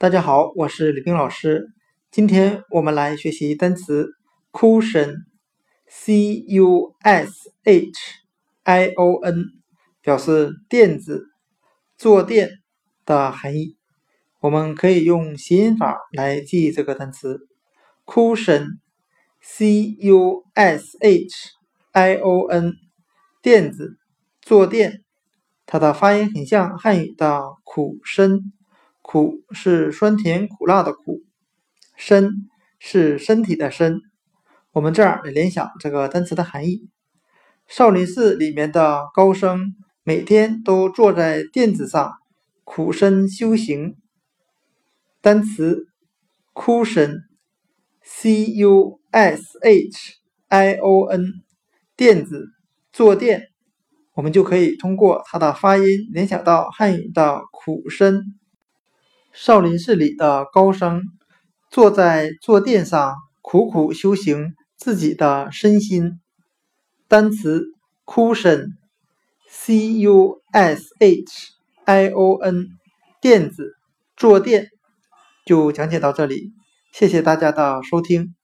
大家好，我是李冰老师。今天我们来学习单词 cushion，c u s h i o n，表示垫子、坐垫的含义。我们可以用谐音法来记这个单词 cushion，c u s h i o n，垫子、坐垫。它的发音很像汉语的苦参。苦是酸甜苦辣的苦，身是身体的身。我们这样来联想这个单词的含义：少林寺里面的高僧每天都坐在垫子上苦身修行。单词 cushion，c u s h i o n，垫子，坐垫。我们就可以通过它的发音联想到汉语的苦身。少林寺里的高僧坐在坐垫上苦苦修行自己的身心。单词 cushion，c u s h i o n，垫子，坐垫，就讲解到这里，谢谢大家的收听。